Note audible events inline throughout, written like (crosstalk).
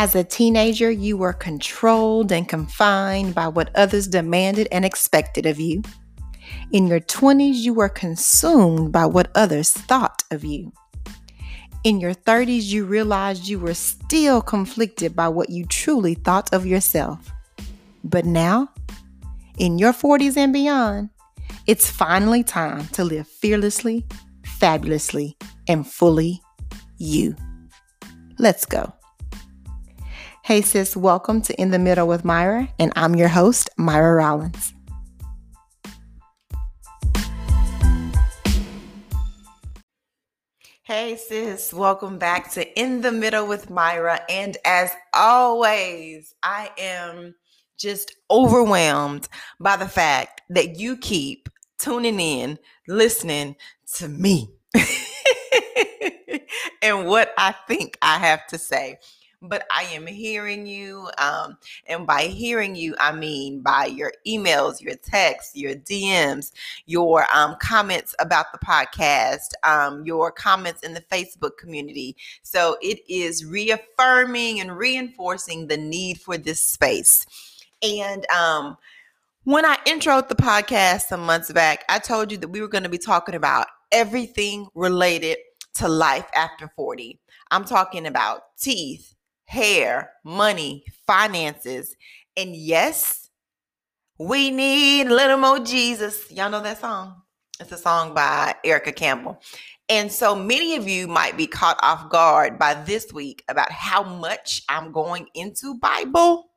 As a teenager, you were controlled and confined by what others demanded and expected of you. In your 20s, you were consumed by what others thought of you. In your 30s, you realized you were still conflicted by what you truly thought of yourself. But now, in your 40s and beyond, it's finally time to live fearlessly, fabulously, and fully you. Let's go. Hey, sis, welcome to In the Middle with Myra, and I'm your host, Myra Rollins. Hey, sis, welcome back to In the Middle with Myra. And as always, I am just overwhelmed by the fact that you keep tuning in, listening to me (laughs) and what I think I have to say but I am hearing you. Um, and by hearing you, I mean by your emails, your texts, your DMs, your um, comments about the podcast, um, your comments in the Facebook community. So it is reaffirming and reinforcing the need for this space. And um, when I introed the podcast some months back, I told you that we were going to be talking about everything related to life after 40. I'm talking about teeth, hair, money, finances. And yes, we need a little more Jesus. Y'all know that song? It's a song by Erica Campbell. And so many of you might be caught off guard by this week about how much I'm going into Bible,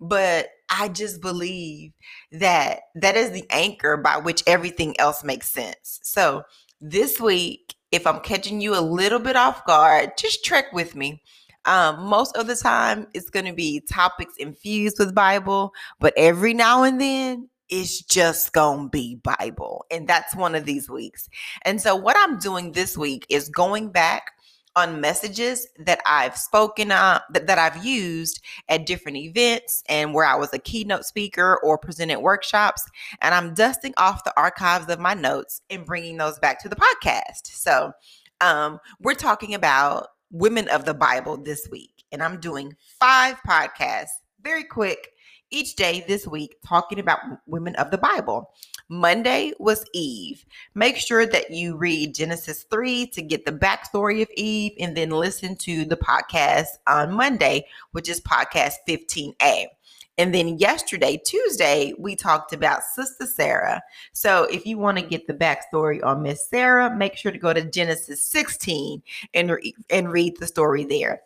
but I just believe that that is the anchor by which everything else makes sense. So this week, if I'm catching you a little bit off guard, just trek with me um, most of the time, it's going to be topics infused with Bible, but every now and then, it's just going to be Bible. And that's one of these weeks. And so, what I'm doing this week is going back on messages that I've spoken on, that, that I've used at different events and where I was a keynote speaker or presented workshops. And I'm dusting off the archives of my notes and bringing those back to the podcast. So, um, we're talking about women of the Bible this week. And I'm doing five podcasts, very quick, each day this week, talking about women of the Bible. Monday was Eve. Make sure that you read Genesis 3 to get the backstory of Eve and then listen to the podcast on Monday, which is podcast 15A. And then yesterday, Tuesday, we talked about Sister Sarah. So if you want to get the backstory on Miss Sarah, make sure to go to Genesis 16 and, re- and read the story there.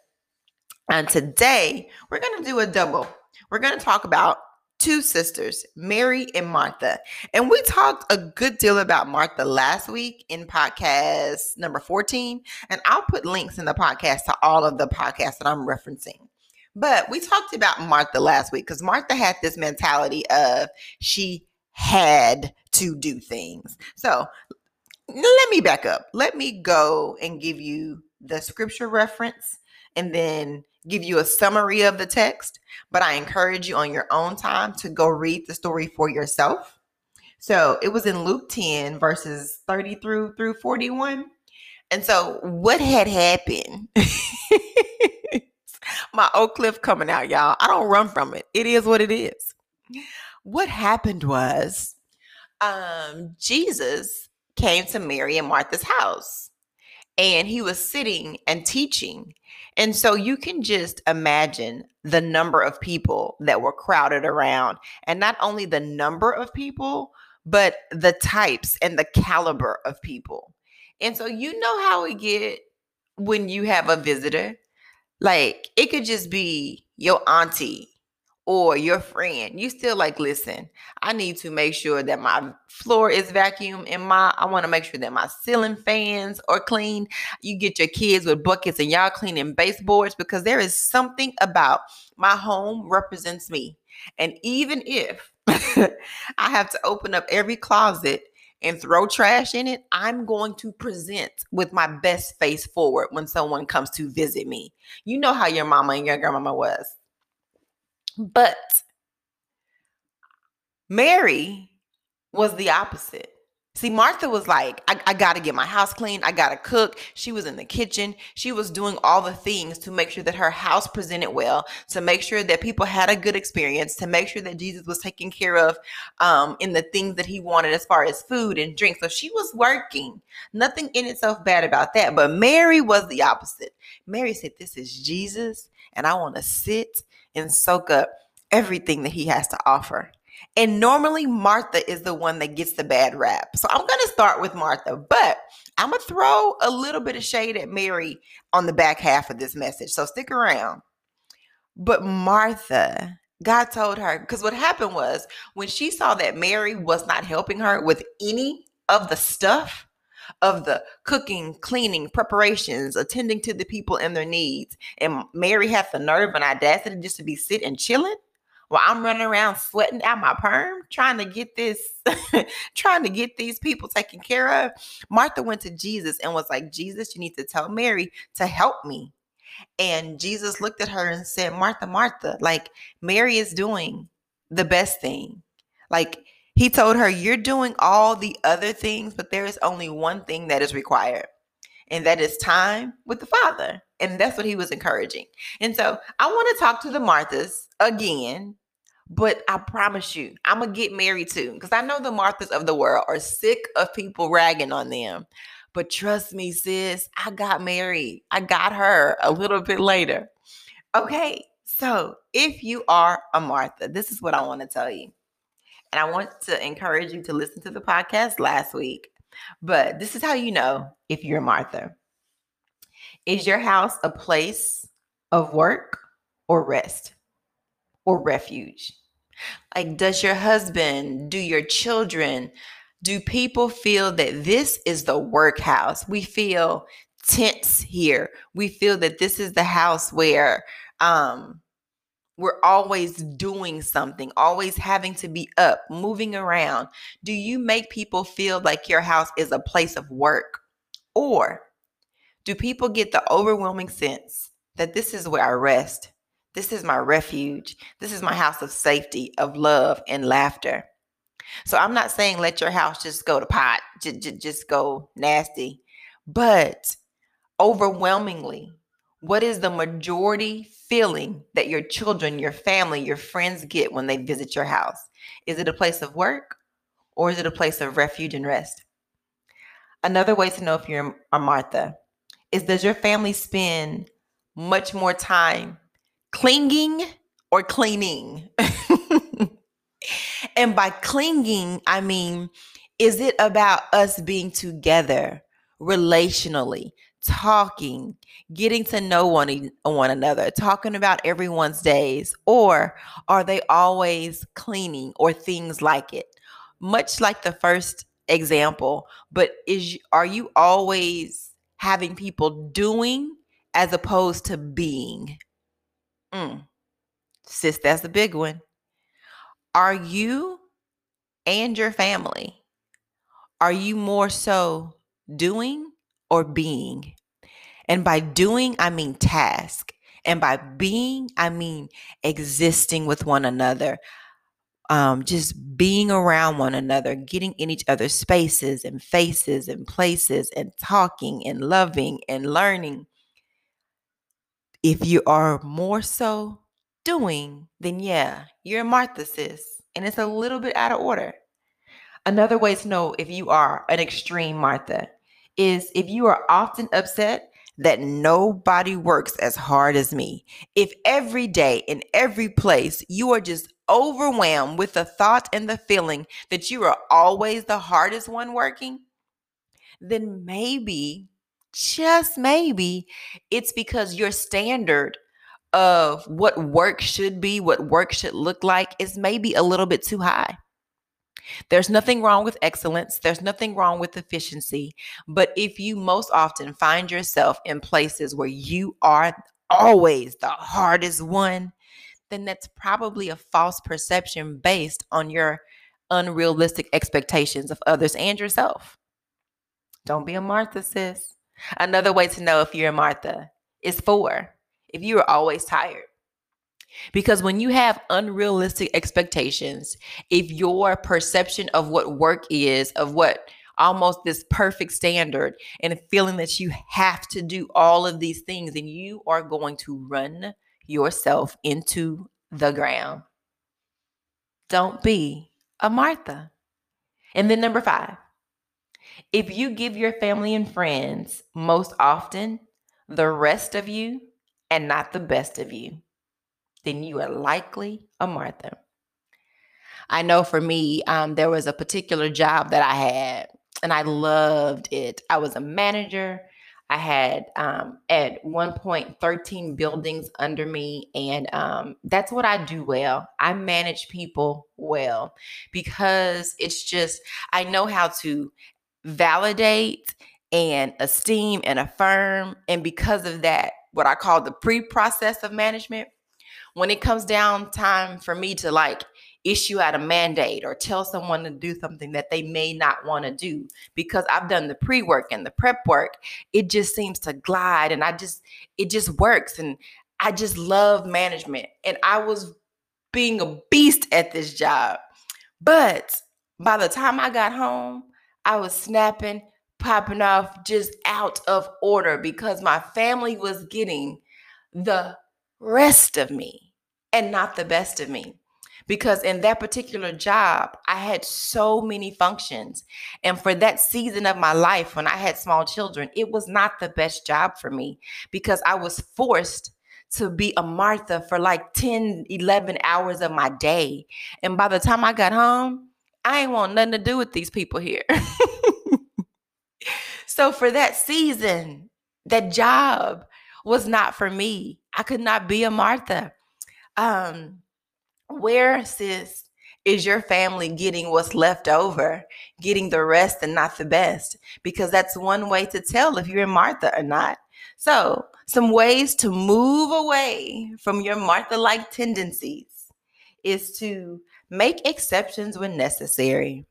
And today, we're going to do a double. We're going to talk about two sisters, Mary and Martha. And we talked a good deal about Martha last week in podcast number 14. And I'll put links in the podcast to all of the podcasts that I'm referencing. But we talked about Martha last week because Martha had this mentality of she had to do things. So let me back up. Let me go and give you the scripture reference and then give you a summary of the text. But I encourage you on your own time to go read the story for yourself. So it was in Luke 10, verses 30 through through 41. And so what had happened (laughs) (laughs) my Oak Cliff coming out, y'all. I don't run from it. It is what it is. What happened was um, Jesus came to Mary and Martha's house and he was sitting and teaching. And so you can just imagine the number of people that were crowded around, and not only the number of people, but the types and the caliber of people. And so you know how we get when you have a visitor like it could just be your auntie or your friend. You still like, listen, I need to make sure that my floor is vacuum and my I want to make sure that my ceiling fans are clean. You get your kids with buckets and y'all cleaning baseboards because there is something about my home represents me. And even if (laughs) I have to open up every closet and throw trash in it, I'm going to present with my best face forward when someone comes to visit me. You know how your mama and your grandmama was. But Mary was the opposite. See, Martha was like, I, I got to get my house clean. I got to cook. She was in the kitchen. She was doing all the things to make sure that her house presented well, to make sure that people had a good experience, to make sure that Jesus was taken care of um, in the things that he wanted as far as food and drink. So she was working. Nothing in itself bad about that. But Mary was the opposite. Mary said, This is Jesus, and I want to sit and soak up everything that he has to offer. And normally Martha is the one that gets the bad rap. So I'm going to start with Martha, but I'm going to throw a little bit of shade at Mary on the back half of this message. So stick around. But Martha, God told her, because what happened was when she saw that Mary was not helping her with any of the stuff, of the cooking, cleaning, preparations, attending to the people and their needs. And Mary had the nerve and audacity just to be sitting chilling while I'm running around sweating out my perm, trying to get this, (laughs) trying to get these people taken care of. Martha went to Jesus and was like, Jesus, you need to tell Mary to help me. And Jesus looked at her and said, Martha, Martha, like Mary is doing the best thing. Like he told her, You're doing all the other things, but there is only one thing that is required, and that is time with the Father. And that's what he was encouraging. And so I want to talk to the Marthas again, but I promise you, I'm going to get Mary too because I know the Marthas of the world are sick of people ragging on them. But trust me, sis, I got Mary. I got her a little bit later. Okay, so if you are a Martha, this is what I want to tell you. And I want to encourage you to listen to the podcast last week. But this is how you know if you're Martha. Is your house a place of work or rest or refuge? Like, does your husband, do your children, do people feel that this is the workhouse? We feel tense here. We feel that this is the house where um, we're always doing something, always having to be up, moving around. Do you make people feel like your house is a place of work? Or do people get the overwhelming sense that this is where I rest? This is my refuge. This is my house of safety, of love, and laughter. So I'm not saying let your house just go to pot, just, just go nasty, but overwhelmingly, what is the majority feeling that your children, your family, your friends get when they visit your house? Is it a place of work or is it a place of refuge and rest? Another way to know if you're a Martha is does your family spend much more time clinging or cleaning? (laughs) and by clinging, I mean, is it about us being together relationally, talking, getting to know one, one another, talking about everyone's days, or are they always cleaning or things like it? Much like the first example, but is are you always having people doing as opposed to being. Mm. Sis, that's a big one. Are you and your family, are you more so doing or being? And by doing, I mean task. And by being, I mean existing with one another, um, just being around one another, getting in each other's spaces and faces and places and talking and loving and learning. If you are more so doing, then yeah, you're a Martha sis, and it's a little bit out of order. Another way to know if you are an extreme Martha is if you are often upset that nobody works as hard as me. If every day in every place you are just overwhelmed with the thought and the feeling that you are always the hardest one working, then maybe, just maybe, it's because your standard of what work should be, what work should look like, is maybe a little bit too high. There's nothing wrong with excellence. There's nothing wrong with efficiency. But if you most often find yourself in places where you are always the hardest one, then that's probably a false perception based on your unrealistic expectations of others and yourself. Don't be a Martha, sis. Another way to know if you're a Martha is four, if you are always tired. Because when you have unrealistic expectations, if your perception of what work is, of what almost this perfect standard and feeling that you have to do all of these things and you are going to run yourself into the ground. Don't be a Martha. And then number five, if you give your family and friends most often the rest of you and not the best of you, then you are likely a Martha. I know for me, um, there was a particular job that I had and I loved it. I was a manager. I had um, at one point 13 buildings under me, and um, that's what I do well. I manage people well because it's just, I know how to validate and esteem and affirm. And because of that, what I call the pre process of management, when it comes down time for me to like issue out a mandate or tell someone to do something that they may not want to do because I've done the pre-work and the prep work it just seems to glide and I just it just works and I just love management and I was being a beast at this job. But by the time I got home I was snapping popping off just out of order because my family was getting the rest of me and not the best of me because in that particular job, I had so many functions. And for that season of my life, when I had small children, it was not the best job for me because I was forced to be a Martha for like 10, 11 hours of my day. And by the time I got home, I ain't want nothing to do with these people here. (laughs) so for that season, that job was not for me. I could not be a Martha. Um, where, sis, is your family getting what's left over, getting the rest and not the best? Because that's one way to tell if you're in Martha or not. So, some ways to move away from your Martha like tendencies is to make exceptions when necessary.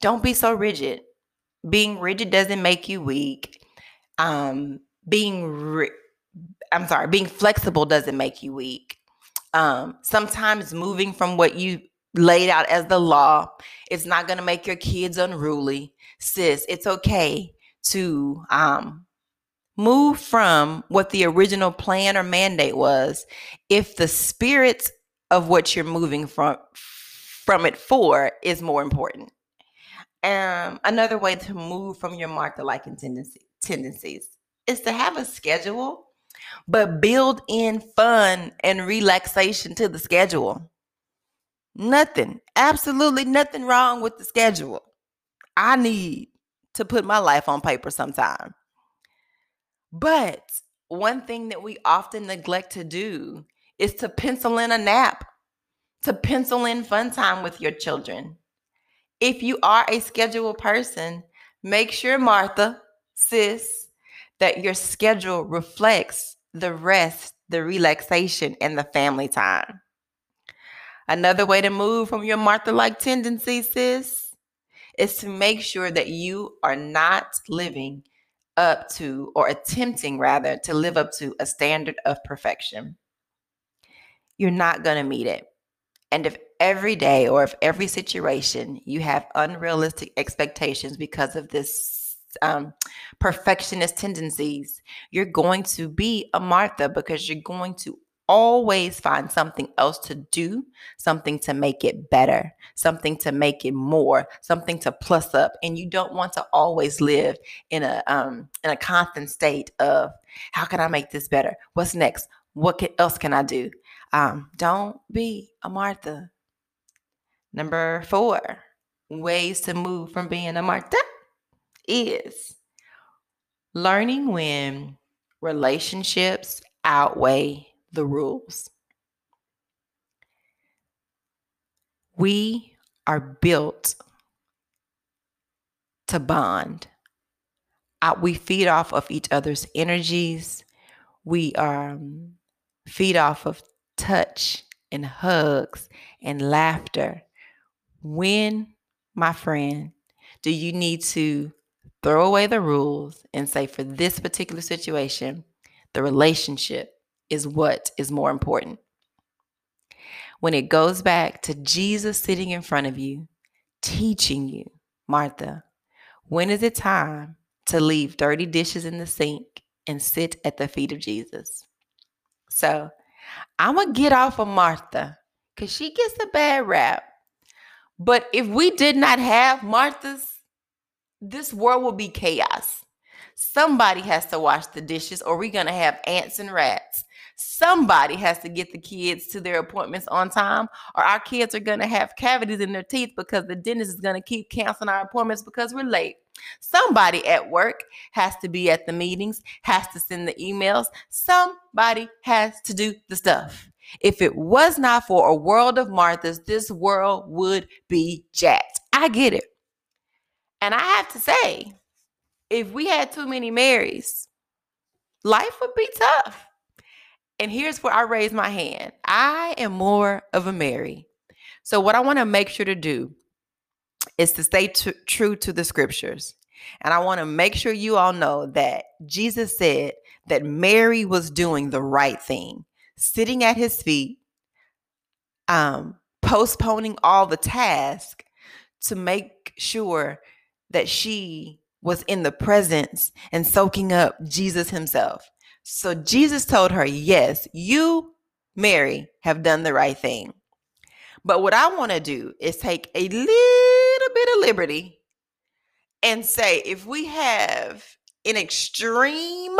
Don't be so rigid. Being rigid doesn't make you weak. Um, being, ri- I'm sorry, being flexible doesn't make you weak. Um, sometimes moving from what you laid out as the law it's not going to make your kids unruly. Sis it's okay to um, move from what the original plan or mandate was if the spirit of what you're moving from from it for is more important. Um, another way to move from your Martha like tendency, tendencies is to have a schedule but build in fun and relaxation to the schedule. Nothing, absolutely nothing wrong with the schedule. I need to put my life on paper sometime. But one thing that we often neglect to do is to pencil in a nap, to pencil in fun time with your children. If you are a scheduled person, make sure, Martha, sis, that your schedule reflects the rest, the relaxation, and the family time. Another way to move from your Martha like tendencies, sis, is to make sure that you are not living up to, or attempting rather, to live up to a standard of perfection. You're not going to meet it. And if every day or if every situation you have unrealistic expectations because of this um, perfectionist tendencies, you're going to be a Martha because you're going to always find something else to do, something to make it better, something to make it more, something to plus up. And you don't want to always live in a um, in a constant state of how can I make this better? What's next? What can, else can I do? Um, don't be a Martha. Number four, ways to move from being a Martha is learning when relationships outweigh the rules. We are built to bond. We feed off of each other's energies. We um, feed off of touch and hugs and laughter. When, my friend, do you need to throw away the rules and say, for this particular situation, the relationship is what is more important. When it goes back to Jesus sitting in front of you, teaching you, Martha, when is it time to leave dirty dishes in the sink and sit at the feet of Jesus? So I'm going to get off of Martha because she gets a bad rap. But if we did not have Martha's, this world will be chaos. Somebody has to wash the dishes, or we're going to have ants and rats. Somebody has to get the kids to their appointments on time, or our kids are going to have cavities in their teeth because the dentist is going to keep canceling our appointments because we're late. Somebody at work has to be at the meetings, has to send the emails. Somebody has to do the stuff. If it was not for a world of Marthas, this world would be jacked. I get it. And I have to say, if we had too many Marys, life would be tough. And here's where I raise my hand I am more of a Mary. So, what I want to make sure to do is to stay t- true to the scriptures. And I want to make sure you all know that Jesus said that Mary was doing the right thing, sitting at his feet, um, postponing all the task to make sure that she was in the presence and soaking up Jesus himself. So Jesus told her, Yes, you, Mary, have done the right thing. But what I want to do is take a little bit of liberty and say, if we have an extreme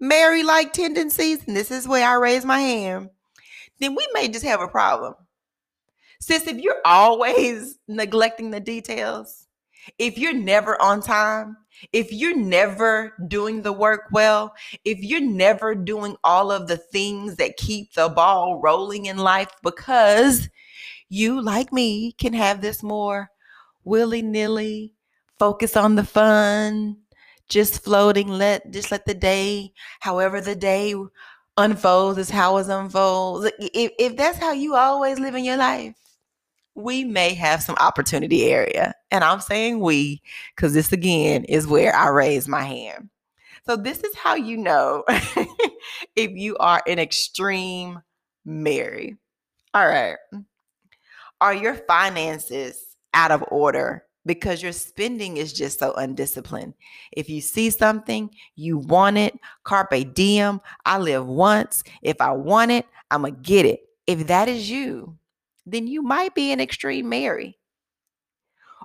Mary like tendencies, and this is where I raise my hand, then we may just have a problem. Sis, if you're always (laughs) neglecting the details, if you're never on time, if you're never doing the work well, if you're never doing all of the things that keep the ball rolling in life because you, like me, can have this more willy nilly, focus on the fun, just floating, let just let the day, however the day unfolds is how it unfolds. If, if that's how you always live in your life, we may have some opportunity area. And I'm saying we, because this again is where I raise my hand. So, this is how you know (laughs) if you are an extreme Mary. All right. Are your finances out of order because your spending is just so undisciplined? If you see something, you want it, carpe diem, I live once. If I want it, I'm going to get it. If that is you, then you might be an extreme Mary.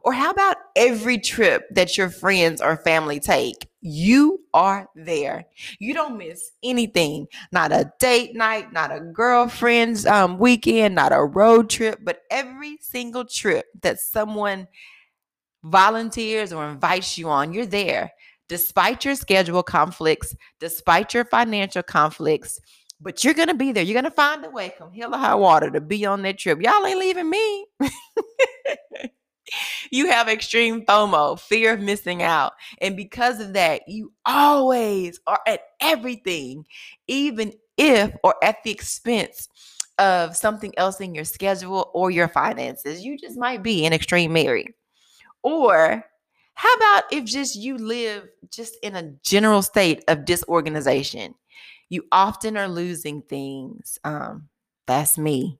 Or how about every trip that your friends or family take? You are there. You don't miss anything. Not a date night, not a girlfriend's um, weekend, not a road trip, but every single trip that someone volunteers or invites you on, you're there. Despite your schedule conflicts, despite your financial conflicts, but you're gonna be there. You're gonna find a way, come hell or high water, to be on that trip. Y'all ain't leaving me. (laughs) you have extreme FOMO, fear of missing out. And because of that, you always are at everything, even if or at the expense of something else in your schedule or your finances. You just might be an extreme Mary. Or how about if just you live just in a general state of disorganization? You often are losing things. Um, that's me.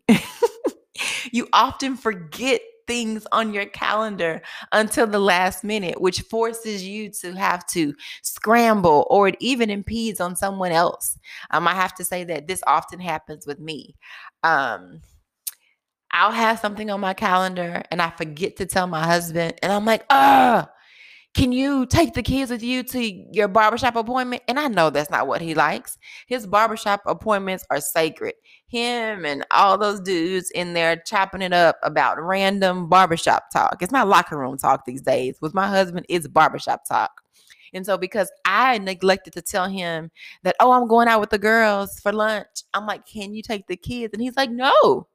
(laughs) you often forget things on your calendar until the last minute, which forces you to have to scramble or it even impedes on someone else. Um, I have to say that this often happens with me. Um, I'll have something on my calendar and I forget to tell my husband, and I'm like, ah, can you take the kids with you to your barbershop appointment? And I know that's not what he likes. His barbershop appointments are sacred. Him and all those dudes in there chopping it up about random barbershop talk. It's not locker room talk these days. With my husband, it's barbershop talk. And so, because I neglected to tell him that, oh, I'm going out with the girls for lunch, I'm like, can you take the kids? And he's like, no.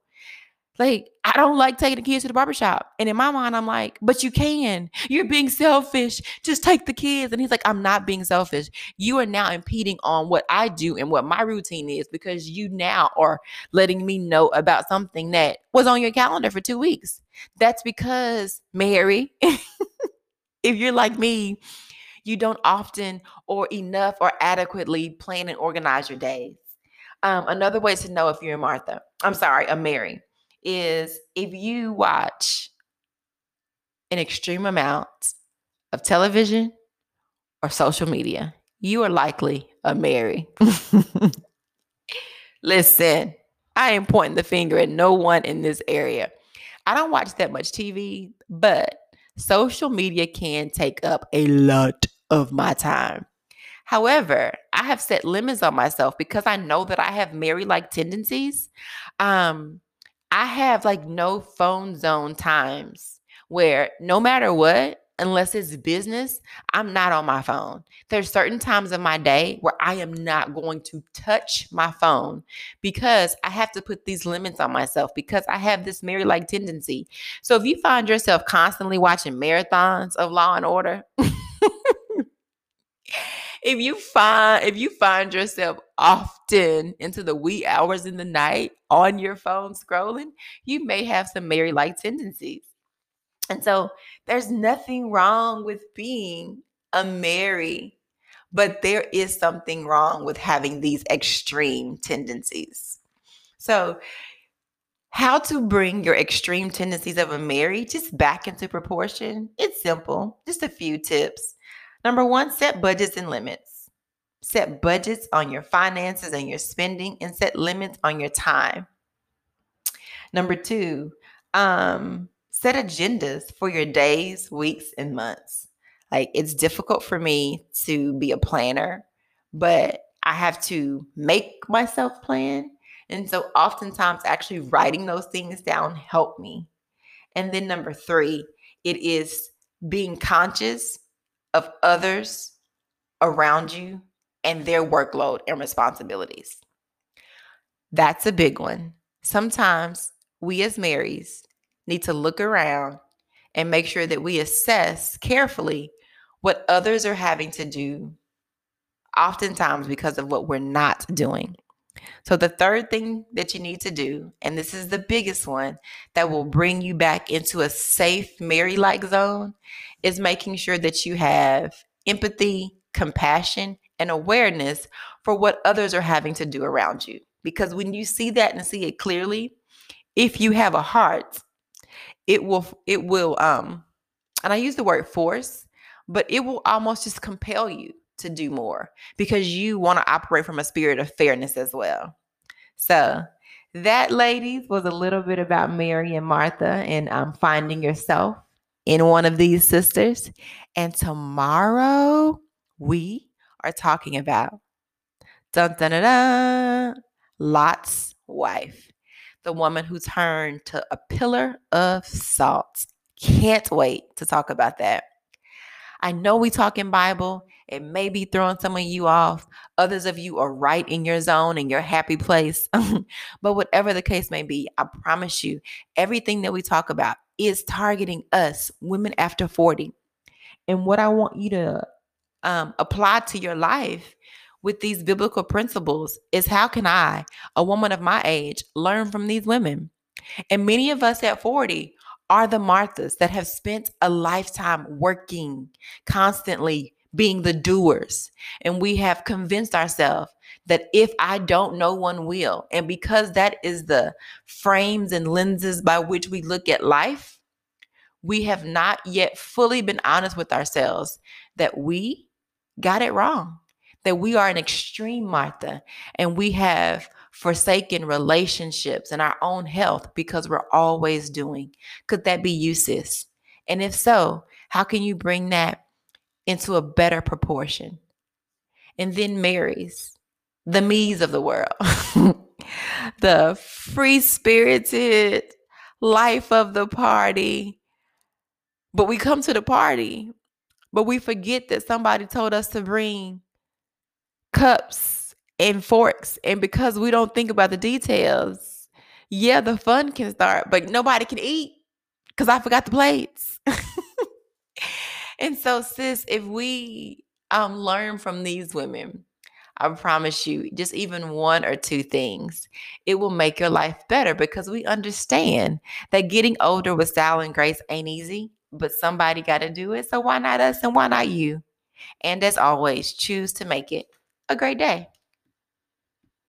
Like, I don't like taking the kids to the barbershop. And in my mind, I'm like, but you can. You're being selfish. Just take the kids. And he's like, I'm not being selfish. You are now impeding on what I do and what my routine is because you now are letting me know about something that was on your calendar for two weeks. That's because, Mary, (laughs) if you're like me, you don't often or enough or adequately plan and organize your days. Um, another way to know if you're a Martha, I'm sorry, a Mary is if you watch an extreme amount of television or social media, you are likely a Mary. (laughs) Listen, I ain't pointing the finger at no one in this area. I don't watch that much TV, but social media can take up a lot of my time. However, I have set limits on myself because I know that I have Mary like tendencies. Um, I have like no phone zone times where no matter what, unless it's business, I'm not on my phone. There's certain times of my day where I am not going to touch my phone because I have to put these limits on myself because I have this Mary like tendency. So if you find yourself constantly watching marathons of Law and Order, (laughs) if you find if you find yourself often into the wee hours in the night on your phone scrolling, you may have some Mary like tendencies. And so there's nothing wrong with being a Mary, but there is something wrong with having these extreme tendencies. So, how to bring your extreme tendencies of a Mary just back into proportion? It's simple, just a few tips. Number one, set budgets and limits. Set budgets on your finances and your spending, and set limits on your time. Number two, um, set agendas for your days, weeks, and months. Like it's difficult for me to be a planner, but I have to make myself plan. And so oftentimes actually writing those things down help me. And then number 3, it is being conscious of others around you and their workload and responsibilities. That's a big one. Sometimes we as Marys need to look around and make sure that we assess carefully what others are having to do, oftentimes because of what we're not doing. So, the third thing that you need to do, and this is the biggest one that will bring you back into a safe, Mary like zone, is making sure that you have empathy, compassion, and awareness for what others are having to do around you. Because when you see that and see it clearly, if you have a heart, it will, it will, um, and I use the word force, but it will almost just compel you to do more because you want to operate from a spirit of fairness as well. So, that, ladies, was a little bit about Mary and Martha and um, finding yourself in one of these sisters. And tomorrow we are talking about dun, dun, dun, dun, Lot's wife, the woman who turned to a pillar of salt. Can't wait to talk about that. I know we talk in Bible. It may be throwing some of you off. Others of you are right in your zone, in your happy place. (laughs) but whatever the case may be, I promise you, everything that we talk about is targeting us, women after 40. And what I want you to um, apply to your life with these biblical principles is how can I, a woman of my age, learn from these women? And many of us at 40 are the Marthas that have spent a lifetime working, constantly being the doers. And we have convinced ourselves that if I don't, no one will. And because that is the frames and lenses by which we look at life, we have not yet fully been honest with ourselves that we got it wrong, that we are an extreme Martha and we have forsaken relationships and our own health because we're always doing. Could that be you, sis? And if so, how can you bring that into a better proportion? And then Mary's, the me's of the world, (laughs) the free spirited life of the party. But we come to the party, but we forget that somebody told us to bring cups and forks. And because we don't think about the details, yeah, the fun can start, but nobody can eat because I forgot the plates. (laughs) and so, sis, if we um, learn from these women, I promise you, just even one or two things, it will make your life better because we understand that getting older with style and grace ain't easy, but somebody got to do it. So why not us and why not you? And as always, choose to make it a great day.